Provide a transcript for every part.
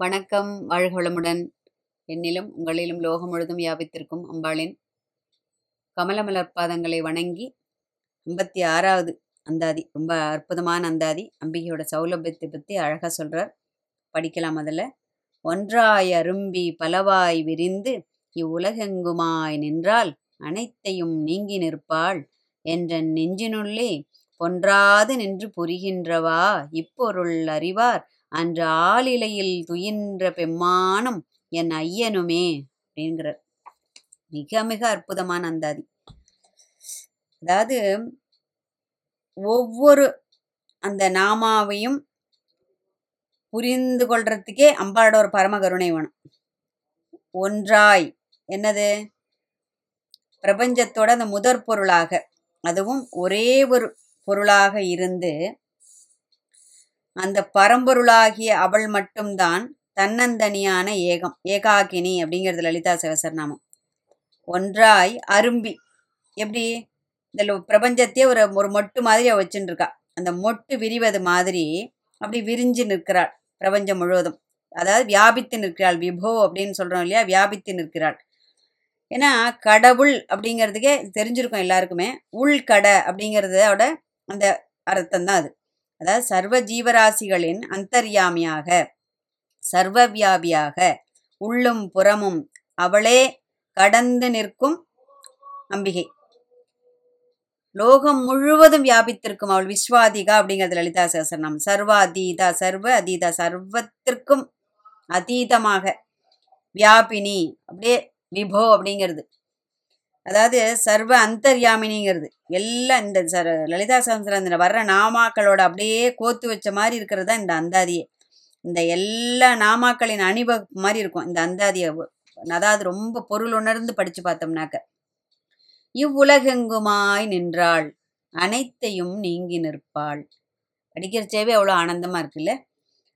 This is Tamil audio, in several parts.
வணக்கம் வாழ்களமுடன். என்னிலும் உங்களிலும் லோகம் முழுதும் வியாபித்திருக்கும் அம்பாளின் கமலமலர் பாதங்களை வணங்கி ஐம்பத்தி ஆறாவது அந்தாதி ரொம்ப அற்புதமான அந்தாதி அம்பிகையோட சௌலபியத்தை பற்றி அழகாக சொல்கிறார் படிக்கலாம் அதில். ஒன்றாய் அரும்பி பலவாய் விரிந்து இவ்வுலகெங்குமாய் நின்றால் அனைத்தையும் நீங்கி நிற்பாள். என்ற நெஞ்சினுள்ளே பொன்றாது நின்று புரிகின்றவா? இப்பொருள் அறிவார். அன்று ஆளிலையில் துயின்ற பெம்மானும் என் ஐயனுமே அப்படிங்கிறார். மிக மிக அற்புதமான அந்தாதி. அதாவது ஒவ்வொரு அந்த நாமாவையும் புரிந்து கொள்றதுக்கே அம்பாளோட ஒரு பரம கருணை வேணும். ஒன்றாய் என்னது? பிரபஞ்சத்தோட அந்த முதற் பொருளாக அதுவும் ஒரே ஒரு பொருளாக இருந்து அந்த பரம்பொருளாகிய அவள் மட்டும்தான் தன்னந்தனியான ஏகம் ஏகாகினி அப்படிங்கிறது லலிதா சகசரநாமம். ஒன்றாய் அரும்பி. எப்படி? இந்த பிரபஞ்சத்தையே ஒரு ஒரு மொட்டு மாதிரி அவள் வச்சுட்டுருக்கா அந்த மொட்டு விரிவது மாதிரி அப்படி விரிஞ்சு நிற்கிறாள் பிரபஞ்சம் முழுவதும். அதாவது வியாபித்து நிற்கிறாள். விபோ அப்படின்னு சொல்கிறோம் இல்லையா? வியாபித்து நிற்கிறாள். ஏன்னா கடவுள் அப்படிங்கிறதுக்கே தெரிஞ்சிருக்கும் எல்லாருக்குமே. உள்கட அப்படிங்கிறதோட அந்த அர்த்தம் தான் அது. அதாவது சர்வ ஜீவராசிகளின் அந்தர்யாமியாக சர்வவியாபியாக உள்ளும் புறமும் அவளே கடந்து நிற்கும் அம்பிகை. லோகம் முழுவதும் வியாபித்திருக்கும் அவள் விஸ்வாதிகா அப்படிங்கிறது லலிதா சகசரநாமம் சர்வ அதீதா சர்வ அதீதா சர்வத்திற்கும் அதீதமாக. வியாபினி அப்படியே விபோ அப்படிங்கிறது. அதாவது சர்வ அந்தர்யாமினிங்கிறது. எல்லாம் இந்த சர லலிதா சகசிரந்திர வர்ற நாமாக்களோட அப்படியே கோத்து வச்ச மாதிரி இருக்கிறது தான் இந்த அந்தாதியே. இந்த எல்லா நாமாக்களின் அணிவகுப்பு மாதிரி இருக்கும். இந்த அந்தாதியை அதாவது ரொம்ப பொருள் உணர்ந்து படிச்சு பார்த்தோம்னாக்க. இவ்வுலகெங்குமாய் நின்றாள் அனைத்தையும் நீங்கி நிற்பாள். படிக்கிறச்சேவே அவ்வளோ ஆனந்தமா இருக்குல்ல?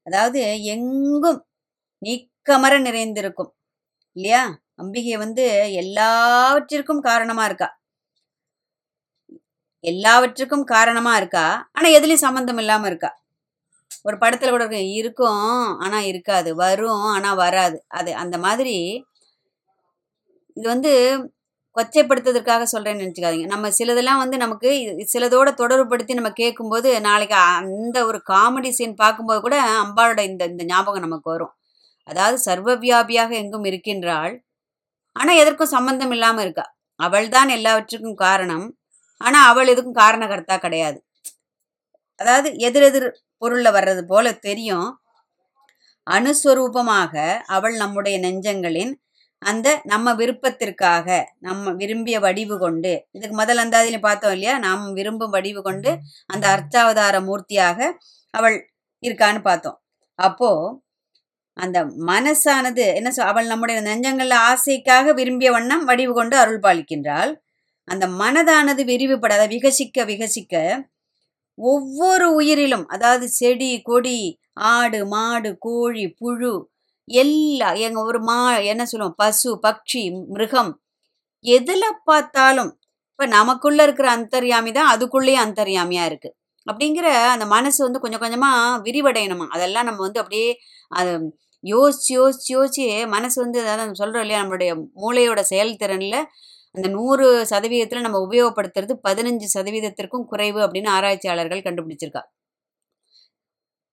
அதாவது எங்கும் நீக்கமர நிறைந்திருக்கும். இல்லையா? அம்பிகை வந்து எல்லாவற்றிற்கும் காரணமா இருக்கா? எல்லாவற்றுக்கும் காரணமா இருக்கா? ஆனா எதுலயும் சம்பந்தம் இல்லாம இருக்கா? ஒரு படத்துல கூட இருக்கும் இருக்கும் ஆனா இருக்காது வரும் ஆனா வராது. அது அந்த மாதிரி இது வந்து கொச்சைப்படுத்துவதற்காக சொல்றேன்னு நினச்சிக்காதீங்க. நம்ம சிலதெல்லாம் வந்து நமக்கு சிலதோட தொடர்புபடுத்தி நம்ம கேட்கும்போது நாளைக்கு அந்த ஒரு காமெடி சீன் பார்க்கும்போது கூட அம்பாளோட இந்த இந்த ஞாபகம் நமக்கு வரும். அதாவது சர்வவியாபியாக எங்கும் இருக்கின்றாள் ஆனால் எதற்கும் சம்பந்தம் இல்லாமல் இருக்கா. அவள்தான் எல்லாவற்றுக்கும் காரணம். ஆனால் அவள் எதுக்கும் காரணகர்த்தா கிடையாது. அதாவது எதிரெதிர் பொருளில் வர்றது போல தெரியும். அணுஸ்வரூபமாக அவள் நம்முடைய நெஞ்சங்களின் அந்த நம்ம விருப்பத்திற்காக நம்ம விரும்பிய வடிவு கொண்டு இதுக்கு முதல் அந்தாதியில பார்த்தோம் இல்லையா? நாம் விரும்பும் வடிவு கொண்டு அந்த அர்த்தாவதார மூர்த்தியாக அவள் இருக்கான்னு பார்த்தோம். அப்போது அந்த மனசானது என்ன சொல் அவள் நம்முடைய நெஞ்சங்கள்ல ஆசைக்காக விரும்பிய வண்ணம் வடிவு கொண்டு அருள் பாலிக்கின்றாள். அந்த மனதானது விரிவுபடாத விகசிக்க விகசிக்க ஒவ்வொரு உயிரிலும் அதாவது செடி கொடி ஆடு மாடு கோழி புழு எல்லா எங்க ஒரு மா என்ன சொல்லுவோம் பசு பட்சி மிருகம் எதில் பார்த்தாலும் இப்போ நமக்குள்ள இருக்கிற அந்தர்யாமி தான் அதுக்குள்ளேயே அந்தர்யாமியா இருக்கு. அப்படிங்கிற அந்த மனசு வந்து கொஞ்சம் கொஞ்சமா விரிவடையணுமா? அதெல்லாம் நம்ம வந்து அப்படியே அது யோசிச்சு யோசிச்சு யோசிச்சு மனசு வந்து அதாவது நம்ம சொல்றோம் இல்லையா நம்மளுடைய மூளையோட செயல்திறன்ல அந்த நூறு சதவீதத்துல நம்ம உபயோகப்படுத்துறது பதினஞ்சு சதவீதத்திற்கும் குறைவு அப்படின்னு ஆராய்ச்சியாளர்கள் கண்டுபிடிச்சிருக்கா.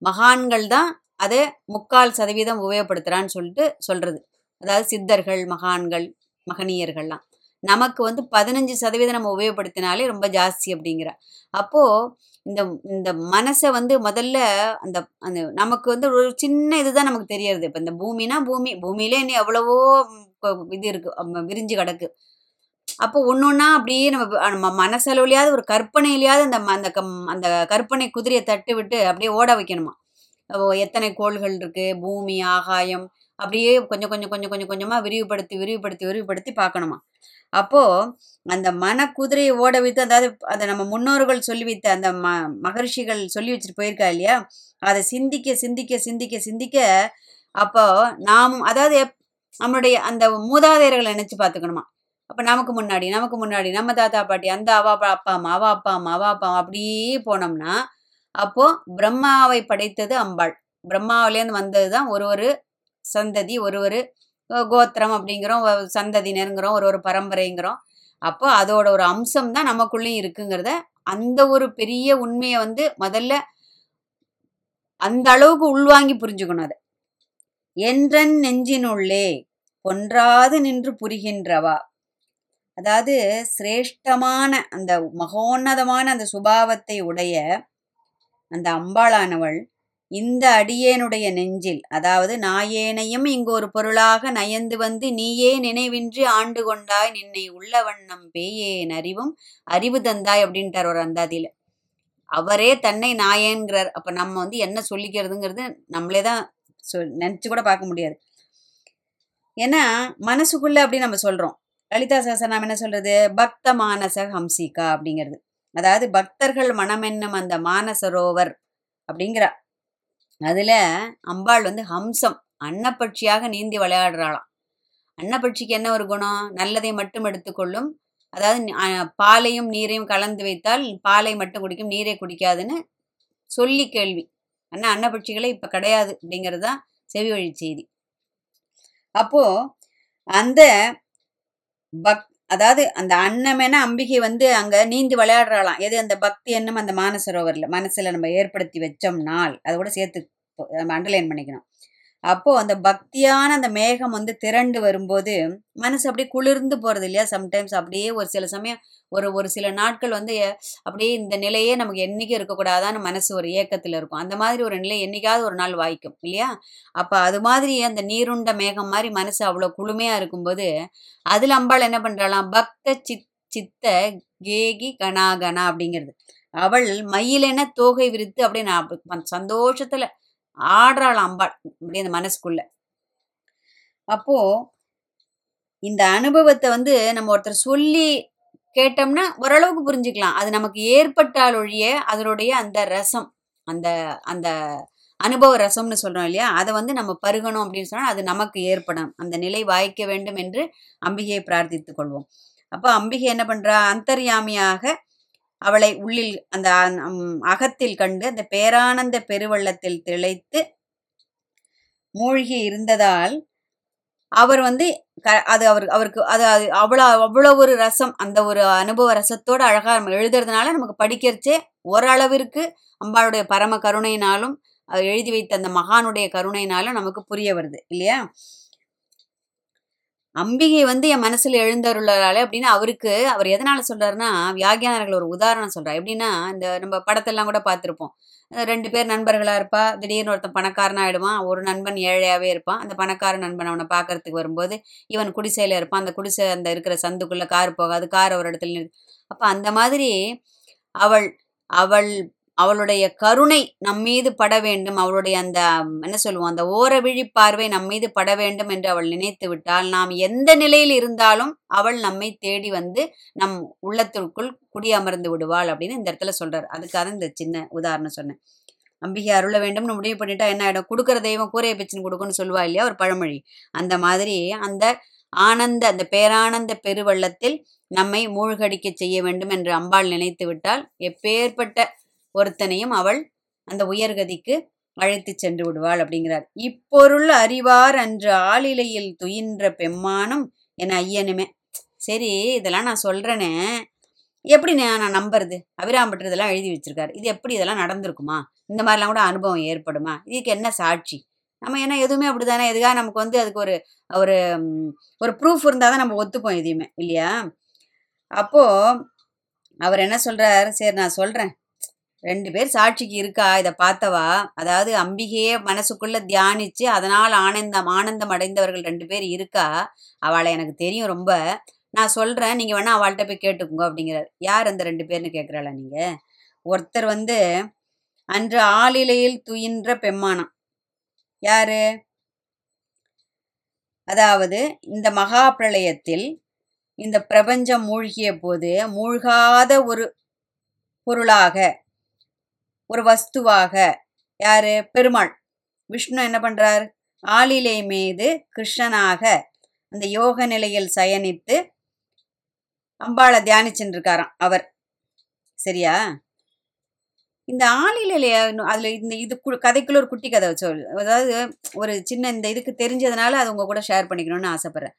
மகான்கள் தான் அதை முக்கால் சதவீதம் உபயோகப்படுத்துறான்னு சொல்லிட்டு சொல்றது. அதாவது சித்தர்கள் மகான்கள் மகனியர்கள்லாம். நமக்கு வந்து பதினஞ்சு சதவீதம் நம்ம உபயோகப்படுத்தினாலே ரொம்ப ஜாஸ்தி அப்படிங்கிற. அப்போ இந்த இந்த மனசை வந்து முதல்ல அந்த அந்த நமக்கு வந்து ஒரு சின்ன இதுதான் நமக்கு தெரியறது. இப்போ இந்த பூமினா பூமி பூமியிலே இன்னும் எவ்வளவோ இது இருக்கு விரிஞ்சு கிடக்கு. அப்போ ஒன்று ஒன்றா அப்படியே நம்ம நம்ம மனசளவுலையாவது ஒரு கற்பனையிலையாவது அந்த அந்த கம்- அந்த கற்பனை குதிரையை தட்டு விட்டு அப்படியே ஓட வைக்கணுமா? எத்தனை கோள்கள் இருக்கு? பூமி ஆகாயம் அப்படியே கொஞ்சம் கொஞ்சம் கொஞ்சம் கொஞ்சம் கொஞ்சமாக விரிவுபடுத்தி விரிவுபடுத்தி விரிவுபடுத்தி பார்க்கணுமா? அப்போ அந்த மன குதிரையை ஓட வைத்து அதாவது அதை நம்ம முன்னோர்கள் சொல்லி வைத்த அந்த ம மகர்ஷிகள் சொல்லி வச்சுட்டு போயிருக்கா இல்லையா? அதை சிந்திக்க சிந்திக்க சிந்திக்க சிந்திக்க அப்போ நாம் அதாவது எப்- நம்மளுடைய அந்த மூதாதையர்களை நினச்சி பார்த்துக்கணுமா? அப்போ நமக்கு முன்னாடி நமக்கு முன்னாடி நம்ம தாத்தா பாட்டி அந்த அவா அப்பா அப்பா அம்மா அவா அப்பா அம்மா அவா அப்பா அம்மா அப்படியே போனோம்னா அப்போது பிரம்மாவை படைத்தது அம்பாள். பிரம்மாவிலேருந்து வந்தது தான் ஒரு ஒரு சந்ததி ஒரு ஒரு கோத்திரம் அப்படிங்கிறோம் சந்ததினருங்கிறோம் ஒரு ஒரு பரம்பரைங்கிறோம். அப்போ அதோட ஒரு அம்சம் தான் நமக்குள்ளேயும் இருக்குங்கிறத அந்த ஒரு பெரிய உண்மையை வந்து முதல்ல அந்த அளவுக்கு உள்வாங்கி புரிஞ்சுக்கணும் அதை. என்றன் நெஞ்சினுள்ளே பொன்றாது நின்று புரிகின்றவா? அதாவது சிரேஷ்டமான அந்த மகோன்னதமான அந்த சுபாவத்தை உடைய அந்த அம்பாளானவள் இந்த அடியேனுடைய நெஞ்சில் அதாவது நாயேனையும் இங்கு ஒரு பொருளாக நயந்து வந்து நீயே நினைவின்றி ஆண்டு கொண்டாய் நின்னை உள்ள வண்ணம் பேயேன் அறிவும் அறிவு தந்தாய் அப்படின்ட்டார் ஒரு அந்தாதியில. அவரே தன்னை நாயேன்கிறார். அப்ப நம்ம வந்து என்ன சொல்லிக்கிறதுங்கிறது நம்மளே தான் சொல் நினச்சி கூட பார்க்க முடியாது. ஏன்னா மனசுக்குள்ள அப்படி நம்ம சொல்றோம். லலிதா சகசநாமம் என்ன சொல்றது? பக்த மானச ஹம்சிகா அப்படிங்கிறது. அதாவது பக்தர்கள் மனமென்னும் அந்த மானசரோவர் அப்படிங்கிறா அதில் அம்பாள் வந்து ஹம்சம் அன்னப்பட்சியாக நீந்தி விளையாடுறாளாம். அன்னப்பட்சிக்கு என்ன ஒரு குணம்? நல்லதை மட்டும் எடுத்துக்கொள்ளும். அதாவது பாலையும் நீரையும் கலந்து வைத்தால் பாலை மட்டும் குடிக்கும் நீரை குடிக்காதுன்னு சொல்லி கேள்வி. ஆனால் அன்னப்பட்சிகளே இப்போ கிடையாது அப்படிங்கிறது தான் செவி வழி செய்தி. அப்போது அந்த பக் அதாவது அந்த அன்னமென அம்பிகை வந்து அங்க நீந்தி விளையாடுறாளாம். எது? அந்த பக்தி எண்ணம் அந்த மானசரோவரில் மனசுல நம்ம ஏற்படுத்தி வச்சோம்னால் அதை கூட சேர்த்து நம்ம அண்டர்லைன் பண்ணிக்கணும். அப்போ அந்த பக்தியான அந்த மேகம் வந்து திரண்டு வரும்போது மனசு அப்படியே குளிர்ந்து போறது இல்லையா சம்டைம்ஸ் அப்படியே ஒரு சில சமயம் ஒரு ஒரு சில நாட்கள் வந்து அப்படியே இந்த நிலையே நமக்கு என்றைக்கும் இருக்கக்கூடாதான்னு மனசு ஒரு ஏக்கத்தில் இருக்கும். அந்த மாதிரி ஒரு நிலை என்றைக்காவது ஒரு நாள் வாய்க்கும் இல்லையா? அப்போ அது மாதிரி அந்த நீருண்ட மேகம் மாதிரி மனசு அவ்வளோ குளுமையாக இருக்கும்போது அதில் அம்பாள் என்ன பண்றாளாம்? பக்த சித் சித்த கேகி கணா கணா அப்படிங்கிறது. அவள் மயிலென தோகை விரித்து அப்படியே நான் சந்தோஷத்தில் ஆடுறாள் அம்பாள் இப்படி அந்த மனசுக்குள்ள. அப்போ இந்த அனுபவத்தை வந்து நம்ம ஒருத்தர் சொல்லி கேட்டோம்னா ஓரளவுக்கு புரிஞ்சுக்கலாம். அது நமக்கு ஏற்பட்டால் ஒழிய அதனுடைய அந்த ரசம் அந்த அந்த அனுபவ ரசம்னு சொல்றோம் இல்லையா? அதை வந்து நம்ம பருகணும் அப்படின்னு சொன்னால் அது நமக்கு ஏற்படும் அந்த நிலை வாய்க்க வேண்டும் என்று அம்பிகையை பிரார்த்தித்துக் கொள்வோம். அப்போ அம்பிகை என்ன பண்றா? அந்தர்யாமியாக அவளை உள்ளில் அந்த அகத்தில் கண்டு அந்த பேரானந்த பெருவள்ளத்தில் திளைத்து மூழ்கி இருந்ததால் அவர் வந்து க- அது அவர் அவருக்கு அது அது அவ்வளோ அவ்வளோ ஒரு ரசம் அந்த ஒரு அனுபவ ரசத்தோடு அழகாக நம்ம எழுதுறதுனால நமக்கு படிக்கிறச்சே ஓரளவிற்கு அம்பாளுடைய பரம கருணையினாலும் எழுதி வைத்த அந்த மகானுடைய கருணையினாலும் நமக்கு புரிய வருது இல்லையா? அம்பிகை வந்து என் மனசுல எழுந்தருளாளே அப்படின்னு அவருக்கு அவர் எதனால சொல்றாருன்னா வியாகியானர்கள் ஒரு உதாரணம் சொல்றாரு. எப்படின்னா இந்த நம்ம படத்தெல்லாம் கூட பார்த்துருப்போம். ரெண்டு பேர் நண்பர்களா இருப்பா திடீர்னு ஒருத்தன் பணக்காரனா ஆயிடுவான் ஒரு நண்பன் ஏழையாவே இருப்பான். அந்த பணக்கார நண்பன் அவனை பார்க்கறதுக்கு வரும்போது இவன் குடிசையில இருப்பான். அந்த குடிசை அந்த இருக்கிற சந்துக்குள்ள கார் போகாது கார் ஒரு இடத்துல நிறு அப்ப அந்த மாதிரி அவள் அவள் அவளுடைய கருணை நம்மீது பட வேண்டும். அவளுடைய அந்த என்ன சொல்லுவோம் அந்த ஓர விழிப்பார்வை நம்மீது பட வேண்டும் என்று அவள் நினைத்து விட்டால் நாம் எந்த நிலையில் இருந்தாலும் அவள் நம்மை தேடி வந்து நம் உள்ளத்திற்குள் குடியமர்ந்து விடுவாள் அப்படின்னு இந்த இடத்துல சொல்றார். அதுக்காக இந்த சின்ன உதாரணம் சொன்னேன். அம்பிகை அருள வேண்டும்னு முடிவு பண்ணிட்டா என்ன ஆகிடும் கொடுக்குற தெய்வம் கூரைய பிச்சுன்னு கொடுக்குன்னு சொல்லுவா இல்லையா? ஒரு பழமொழி. அந்த மாதிரி அந்த ஆனந்த அந்த பேரானந்த பெருவள்ளத்தில் நம்மை மூழ்கடிக்க செய்ய வேண்டும் என்று அம்பாள் நினைத்து விட்டால் எப்பேற்பட்ட ஒருத்தனையும் அவள் அந்த உயர்கதிக்கு அழைத்து சென்று விடுவாள் அப்படிங்கிறார். இப்பொருள் அறிவார் அன்று ஆளிலையில் துயின்ற பெம்மானும் என் ஐயனுமே. சரி இதெல்லாம் நான் சொல்றேனே. எப்படி நான் நம்புறது? அபிராம்பட்டர் இதெல்லாம் எழுதி வச்சிருக்காரு. இது எப்படி இதெல்லாம் நடந்திருக்குமா? இந்த மாதிரிலாம் கூட அனுபவம் ஏற்படுமா? இதுக்கு என்ன சாட்சி? நம்ம ஏன்னா எதுவுமே அப்படிதானே எதுக்காக நமக்கு வந்து அதுக்கு ஒரு ஒரு ஒரு ப்ரூஃப் இருந்தால் தான் நம்ம ஒத்துப்போம் எதையுமே இல்லையா? அப்போ அவர் என்ன சொல்றார்? சரி நான் சொல்றேன். ரெண்டு பேர் சாட்சிக்கு இருக்கா? இதை பார்த்தவா? அதாவது அம்பிகையே மனசுக்குள்ள தியானிச்சு அதனால் ஆனந்தம் ஆனந்தம் அடைந்தவர்கள் ரெண்டு பேர் இருக்கா? அவளை எனக்கு தெரியும் ரொம்ப. நான் சொல்கிறேன் நீங்கள் வேணா அவள்கிட்ட போய் கேட்டுக்கோங்க அப்படிங்கிறார். யார் அந்த ரெண்டு பேர்னு கேட்குறாளா நீங்கள் ஒருத்தர் வந்து அன்று ஆளிலையில் துயின்ற பெம்மானம் யாரு? அதாவது இந்த மகா பிரளயத்தில் இந்த பிரபஞ்சம் மூழ்கிய போது மூழ்காத ஒரு பொருளாக ஒரு வஸ்துவாக. யாரு? பெருமாள். விஷ்ணு என்ன பண்றார்? ஆளிலை மீது கிருஷ்ணனாக அந்த யோக நிலையில் சயனித்து அம்பாளை தியானிச்சுட்டு இருக்காராம் அவர். சரியா? இந்த ஆளிலையில அதில் இந்த இது கதைக்குள்ள ஒரு குட்டி கதை சொல் அதாவது ஒரு சின்ன இந்த இதுக்கு தெரிஞ்சதுனால அது உங்க கூட ஷேர் பண்ணிக்கணும்னு ஆசைப்படுறேன்.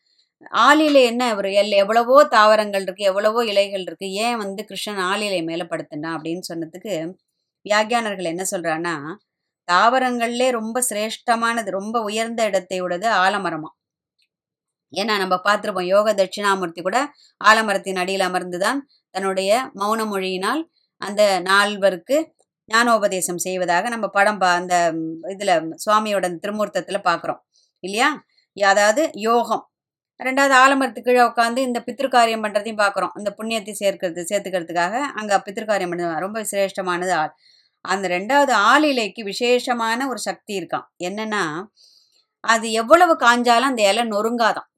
ஆளிலை என்ன ஒரு எல் எவ்வளவோ தாவரங்கள் இருக்கு எவ்வளவோ இலைகள் இருக்கு ஏன் வந்து கிருஷ்ணன் ஆளிலை மேல படுத்துனா அப்படின்னு சொன்னதுக்கு வியாகியானர்கள் என்ன சொல்றான்னா தாவரங்கள்லே ரொம்ப சிரேஷ்டமானது ரொம்ப உயர்ந்த இடத்தை உடையது ஆலமரமா? ஏன்னா நம்ம பார்த்துருப்போம் யோக தட்சிணாமூர்த்தி கூட ஆலமரத்தின் அடியில் அமர்ந்துதான் தன்னுடைய மௌன மொழியினால் அந்த நால்வருக்கு ஞானோபதேசம் செய்வதாக நம்ம படம் பா அந்த இதில் இதுல சுவாமியோட திருமூர்த்தத்துல பார்க்குறோம் இல்லையா? அதாவது யோகம். ரெண்டாவது ஆலமரத்து கீழே உட்காந்து இந்த பித்திருக்காரியம் பண்ணுறதையும் பார்க்குறோம் இந்த புண்ணியத்தை சேர்க்கிறது சேர்த்துக்கிறதுக்காக அங்கே பித்திருக்காரியம் பண்ணுறது ரொம்ப சிரேஷ்டமானது ஆள். அந்த ரெண்டாவது ஆளிலைக்கு விசேஷமான ஒரு சக்தி இருக்கான் என்னன்னா அது எவ்வளவு காஞ்சாலும் அந்த இலை நொறுங்காதான்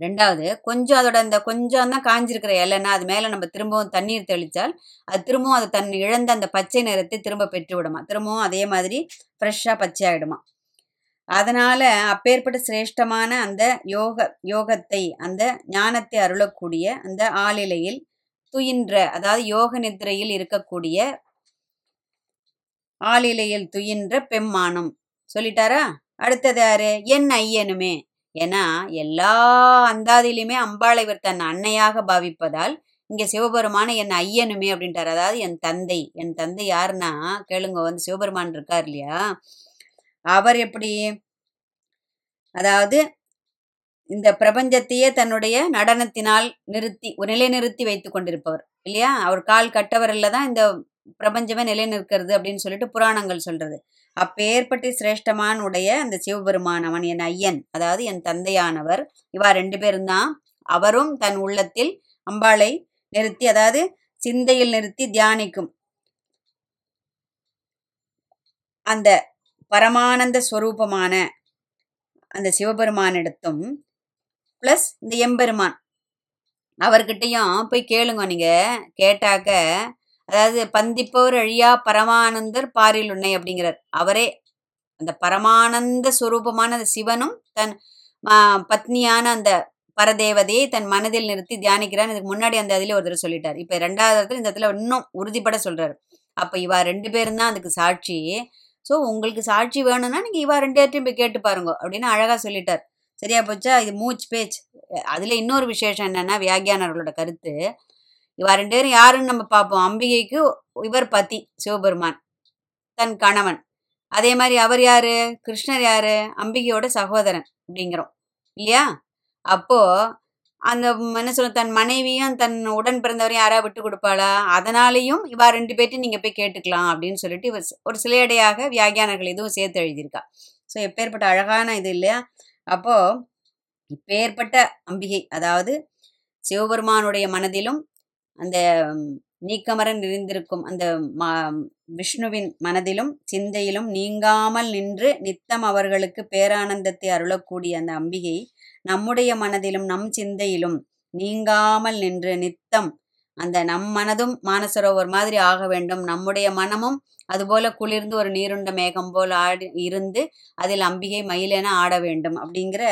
ரெண்டாவது கொஞ்சம் அதோட அந்த கொஞ்சம் தான் காஞ்சிருக்கிற இலைன்னா அது மேலே நம்ம திரும்பவும் தண்ணீர் தெளித்தால் அது திரும்பவும் அது தன் இழந்த அந்த பச்சை நிறத்தை திரும்ப பெற்று விடுமா திரும்பவும் அதே மாதிரி ஃப்ரெஷ்ஷாக பச்சையாயிடுமா. அதனால அப்பேற்பட்ட சிரேஷ்டமான அந்த யோக யோகத்தை அந்த ஞானத்தை அருளக்கூடிய அந்த ஆளிலையில் துயின்ற அதாவது யோக நித்திரையில் இருக்கக்கூடிய ஆளிலையில் துயின்ற பெம்மானம். சொல்லிட்டாரா? அடுத்தது யாரு? என் ஐயனுமே. ஏன்னா எல்லா அந்தாதியிலுமே அம்பாளை இவர் தன் அன்னையாக பாவிப்பதால் இங்க சிவபெருமான என் ஐயனுமே அப்படின்ட்டார். அதாவது என் தந்தை. என் தந்தை யாருன்னா கேளுங்க வந்து சிவபெருமான் இருக்கார் இல்லையா? அவர் எப்படி? அதாவது இந்த பிரபஞ்சத்தையே தன்னுடைய நடனத்தினால் நிறுத்தி நிலைநிறுத்தி வைத்து கொண்டிருப்பவர் இல்லையா? அவர் கால் கட்டவரில் தான் இந்த பிரபஞ்சமே நிலை நிற்கிறது அப்படின்னு சொல்லிட்டு புராணங்கள் சொல்றது. அப்பேற்பட்டு சிரேஷ்டமான் உடைய அந்த சிவபெருமான் அவன் என் ஐயன் அதாவது என் தந்தையானவர் இவா ரெண்டு பேரும் தான் அவரும் தன் உள்ளத்தில் அம்பாளை நிறுத்தி அதாவது சிந்தையில் நிறுத்தி தியானிக்கும். அந்த பரமானந்த ஸ்வரூபமான அந்த சிவபெருமானிடத்தும் ப்ளஸ் இந்த எம்பெருமான். அவர்கிட்டையும் போய் கேளுங்க நீங்கள் கேட்டாக்க அதாவது பந்திப்பவர் அழியா பரமானந்தர் பாரில் உன்னை அப்படிங்கிறார். அவரே அந்த பரமானந்த ஸ்வரூபமான அந்த சிவனும் தன் பத்னியான அந்த பரதேவதையை தன் மனதில் நிறுத்தி தியானிக்கிறான் இதுக்கு முன்னாடி அந்த அதில் ஒருத்தர் சொல்லிட்டார். இப்போ ரெண்டாவது இடத்துல இந்த இடத்துல இன்னும் உறுதிப்பட சொல்கிறார் அப்போ இவா ரெண்டு பேரும் தான் அதுக்கு சாட்சி. ஸோ உங்களுக்கு சாட்சி வேணும்னா நீங்கள் இவா ரெண்டு பேர்ட்டையும் போய் கேட்டு பாருங்க அப்படின்னு அழகாக சொல்லிட்டார். சரியா போச்சா? இது மூச்சு பேச்சு. அதில் இன்னொரு விசேஷம் என்னென்னா வியாகியானவர்களோட கருத்து. இவா ரெண்டு பேரும் யாருன்னு நம்ம பார்ப்போம். அம்பிகைக்கு இவர் பத்தி சிவபெருமான் தன் கணவன். அதே மாதிரி அவர் யாரு? கிருஷ்ணர் யாரு? அம்பிகையோட சகோதரன் அப்படிங்கிறோம். இல்லையா? அப்போது அந்த என்ன சொல்ல தன் மனைவியும் தன் உடன் பிறந்தவரையும் யாராவது விட்டு கொடுப்பாளா? அதனாலேயும் இவா ரெண்டு பேர்ட்டையும் நீங்க போய் கேட்டுக்கலாம் அப்படின்னு சொல்லிட்டு இவர் ஒரு சிலையடையாக வியாகியானர்கள் இதுவும் சேர்த்து எழுதியிருக்கா. ஸோ எப்பேற்பட்ட அழகான இது இல்லையா? அப்போ இப்பேற்பட்ட அம்பிகை அதாவது சிவபெருமானுடைய மனதிலும் அந்த நீக்கமரன் நீக்கமர நிறைந்திருக்கும் அந்த மா- விஷ்ணுவின் மனதிலும் சிந்தையிலும் நீங்காமல் நின்று நித்தம் அவர்களுக்கு பேரானந்தத்தை அருளக்கூடிய அந்த அம்பிகை நம்முடைய மனதிலும் நம் சிந்தையிலும் நீங்காமல் நின்று நித்தம் அந்த நம் மனதும் மானசரோவர் மாதிரி ஆக வேண்டும். நம்முடைய மனமும் அதுபோல குளிர்ந்து ஒரு நீருண்ட மேகம் போல் ஆடி இருந்து அதில் அம்பிகை மயிலென ஆட வேண்டும் அப்படிங்கிற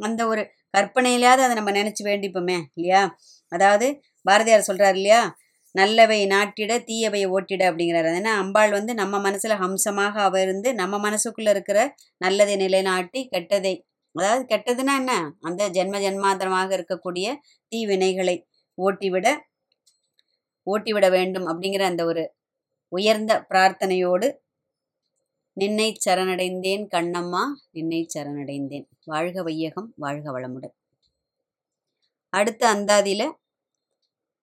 அந்த ஒரு கற்பனையிலாவது அதை நம்ம நினைச்சு வேண்டிப்போமே இல்லையா? அதாவது பாரதியார் சொல்றாரு இல்லையா? நல்லவை நாட்டிட தீயவை ஓட்டிட அப்படிங்கிறாரு. ஏன்னா அம்பாள் வந்து நம்ம மனசுல ஹம்சமாக அவ இருந்து நம்ம மனசுக்குள்ள இருக்கிற நல்லதை நிலைநாட்டி கெட்டதை அதாவது கெட்டதுன்னா என்ன? அந்த ஜென்ம ஜென்மாந்தரமாக இருக்கக்கூடிய தீவினைகளை ஓட்டிவிட ஓட்டிவிட வேண்டும் அப்படிங்கிற அந்த ஒரு உயர்ந்த பிரார்த்தனையோடு நின்னை சரணடைந்தேன் கண்ணம்மா நின்னை சரணடைந்தேன். வாழ்க வையகம் வாழ்க வளமுடன். அடுத்த அந்தாதியில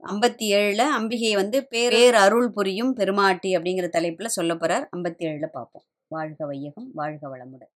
ஐம்பத்தி ஏழுல அம்பிகை வந்து பேர் பேர் அருள் புரியும் பெருமாட்டி அப்படிங்கிற தலைப்புல சொல்ல போறார். ஐம்பத்தி ஏழுல பார்ப்போம். வாழ்க வையகம் வாழ்க வளமுடன்.